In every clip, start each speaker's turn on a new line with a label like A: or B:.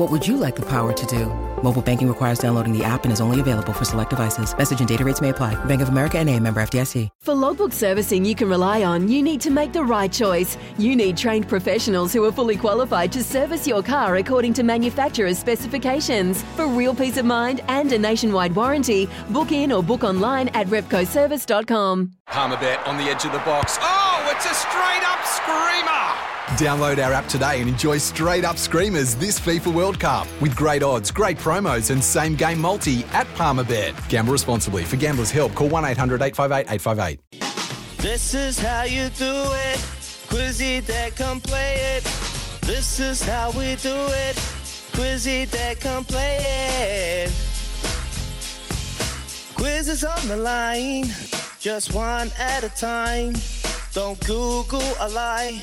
A: What would you like the power to do? Mobile banking requires downloading the app and is only available for select devices. Message and data rates may apply. Bank of America and a member FDIC.
B: For logbook servicing you can rely on, you need to make the right choice. You need trained professionals who are fully qualified to service your car according to manufacturer's specifications. For real peace of mind and a nationwide warranty, book in or book online at repcoservice.com.
C: Palmerbet on the edge of the box. Oh, it's a straight up screamer!
D: Download our app today and enjoy straight up screamers this FIFA World Cup with great odds, great promos, and same game multi at Palmerbet. Gamble responsibly. For gamblers' help, call 1 800 858 858.
E: This is how you do it. Quizzy that come play it. This is how we do it. Quizzy that come play it. Quizzes on the line, just one at a time. Don't Google a lie.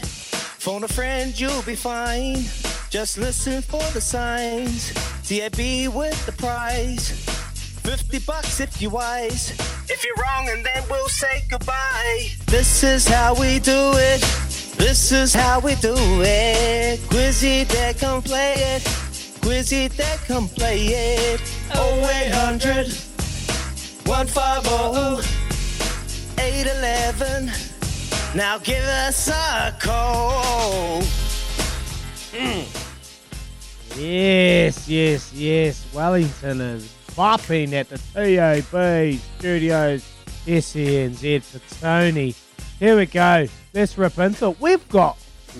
E: Phone a friend, you'll be fine. Just listen for the signs. TAB with the prize. 50 bucks if you're wise. If you're wrong, and then we'll say goodbye. This is how we do it. This is how we do it. Quizzy that come play it. Quizzy that come play it. 0800 150 811. Now give us a call.
F: Yes, yes, yes. Wellington is bopping at the TAB studios. SENZ for Tony. Here we go. Let's rip into it. We've got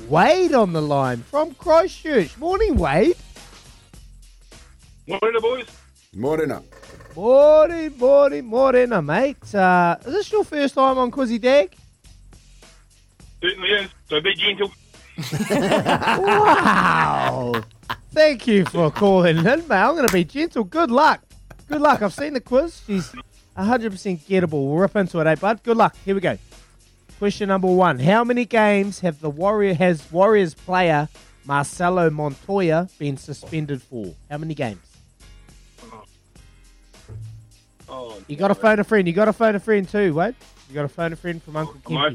F: Wade on the line from Christchurch. Morning, Wade.
G: Morning, boys.
H: Morning up.
F: Morning, morning, morning, mate. Uh, is this your first time on Quizzy Dag?
G: Certainly is. So be gentle.
F: wow. Thank you for calling in, mate. I'm going to be gentle. Good luck. Good luck. I've seen the quiz. She's 100% gettable. We'll rip into it, eh, bud? Good luck. Here we go. Question number one. How many games have the Warrior has Warriors player Marcelo Montoya been suspended for? How many games?
G: Oh,
F: You got to phone a friend. You got to phone a friend too, Wade. You got to phone a friend from Uncle
G: I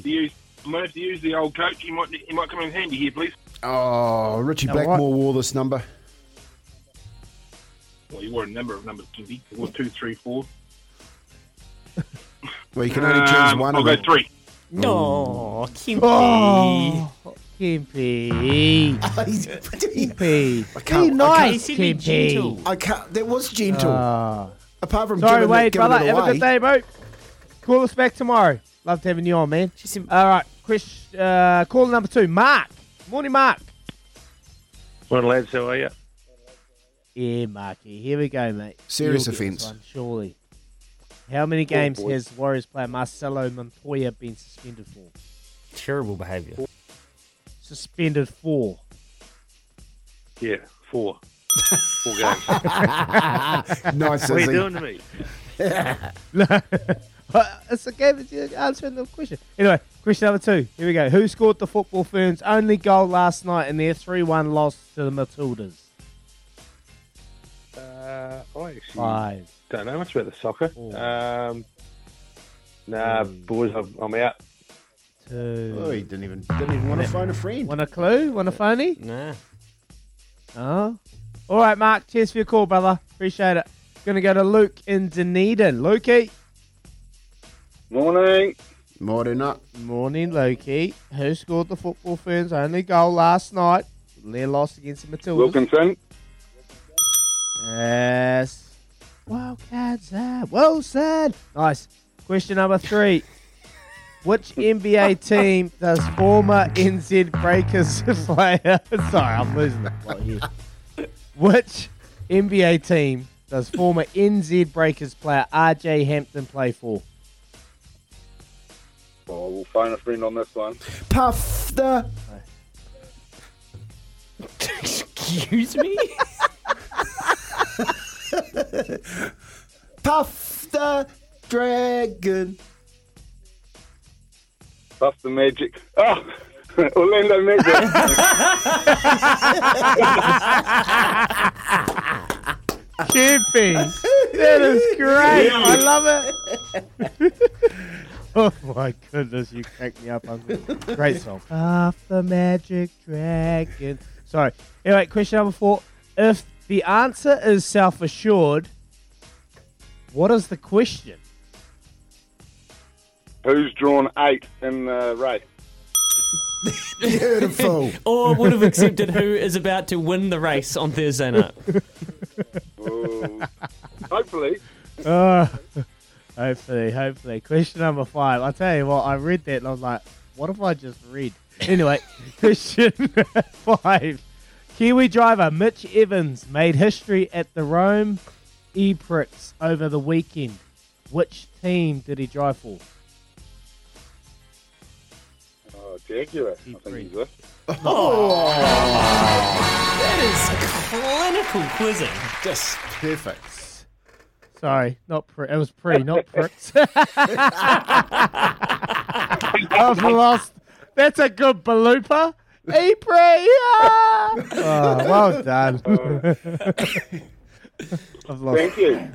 G: might have to use. Have to use the old coach. He might. He might come in handy here, please.
H: Oh, Richie
F: Now
H: Blackmore
F: what?
H: wore this number.
G: Well, you wore a number of numbers, Kempy. You wore two, three, four.
H: Well, you can only choose
G: Um,
H: one
G: I'll go
H: them.
G: three.
I: No, Kempy.
F: Oh, Kempy. Kempy.
H: I can't-
F: Be
H: I
F: nice,
I: can't- He said be
F: Kempy.
I: gentle.
H: I can't. That was gentle.
F: Ah.
H: Apart from
F: Sorry,
H: giving,
F: Wade,
H: it, giving
F: brother.
H: it
F: Have a good day, bro. Call us back tomorrow. Loved having you on, man. All right, Chris. Uh, call number two, Mark. Morning, Mark.
G: Well, lads, how are you?
F: Yeah, Marky. Here we go, mate.
H: Serious
F: You'll
H: offence.
F: one, surely. How many games
G: boy.
F: has Warriors player Marcelo Montoya been suspended for?
I: Terrible behaviour.
F: Suspended for.
G: Yeah, four. Four games.
H: nice,
G: what are you doing to me?
F: it's a game. It's answering the question. Anyway, question number two. Here we go. Who scored the football Ferns' only goal last night in their 3 1 loss to the Matildas?
G: Uh, I actually
F: Five.
G: don't know much about the soccer.
F: Four.
G: Um, nah,
F: Three.
G: boys, I'm, I'm out.
F: Two.
H: Oh, he didn't even didn't even want to phone a friend.
F: Want a clue? Want a phony?
I: Nah.
F: Oh. All right, Mark. Cheers for your call, brother. Appreciate it. Going to go to Luke in Dunedin. Lukey.
G: Morning.
H: Morning up.
F: Morning, Lukey. Who scored the football Ferns' only goal last night? Their loss against the Matildas.
G: Wilkinson.
F: Yes. Wildcats. Ah, well said. Nice. Question number three. Which NBA team does former NZ Breakers player? Sorry, I'm losing the plot here. Which NBA team does former NZ Breakers player RJ Hampton play for?
J: Oh, we'll phone a friend on this one.
H: Puff the.
I: Excuse me?
H: Puff the dragon.
J: Buff the Magic. Oh, Orlando Magic.
F: Chippy, that is great. I love it. oh my goodness, you cracked me up, Great song. Half the magic dragon. Sorry. Anyway, question number four. If the answer is self assured, what is the question?
J: Who's drawn eight in the race?
H: Beautiful.
I: or would have accepted who is about to win the race on Thursday night.
J: Oh, hopefully.
F: Uh, hopefully, hopefully. Question number five. I tell you what, I read that and I was like, what if I just read? Anyway, question five. Kiwi driver Mitch Evans made history at the Rome E-Prix over the weekend. Which team did he drive for?
J: Oh, Jaguar. I think he's with. Oh.
I: That is clinical quizzing.
H: Just perfect.
F: Sorry, not pre. It was pre, not pricks. I've lost. That's a good balooper. E-Pre! Oh, well done. I've lost.
J: Thank you.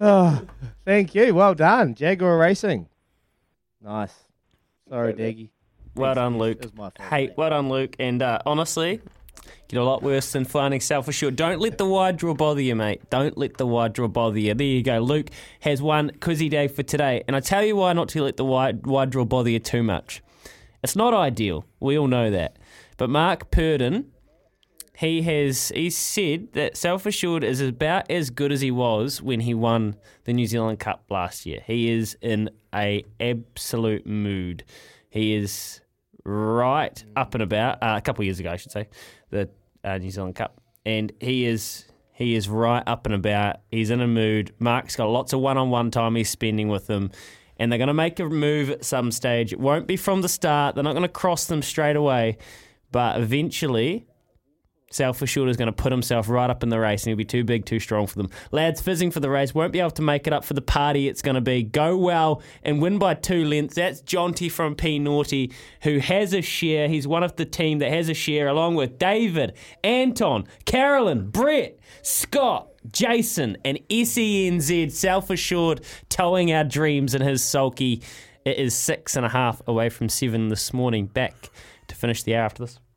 F: Oh, thank you. Well done, Jaguar Racing. Nice. Sorry, Daggy.
I: Well done, Luke.
F: It was my fault.
I: Hey, well done, Luke. And uh, honestly, get a lot worse than finding self assured. Don't let the wide draw bother you, mate. Don't let the wide draw bother you. There you go. Luke has one quizzy day for today. And I tell you why not to let the wide, wide draw bother you too much. It's not ideal. We all know that. But Mark Purdon, he has he said that self assured is about as good as he was when he won the New Zealand Cup last year. He is in a absolute mood. He is right up and about. Uh, a couple of years ago, I should say, the uh, New Zealand Cup, and he is he is right up and about. He's in a mood. Mark's got lots of one on one time he's spending with them. And they're going to make a move at some stage. It won't be from the start. They're not going to cross them straight away. But eventually, Self Assured is going to put himself right up in the race and he'll be too big, too strong for them. Lads fizzing for the race won't be able to make it up for the party it's going to be. Go well and win by two lengths. That's Jonty from P Naughty who has a share. He's one of the team that has a share along with David, Anton, Carolyn, Brett, Scott, Jason, and SENZ Self Assured towing our dreams in his sulky. It is six and a half away from seven this morning. Back to finish the hour after this.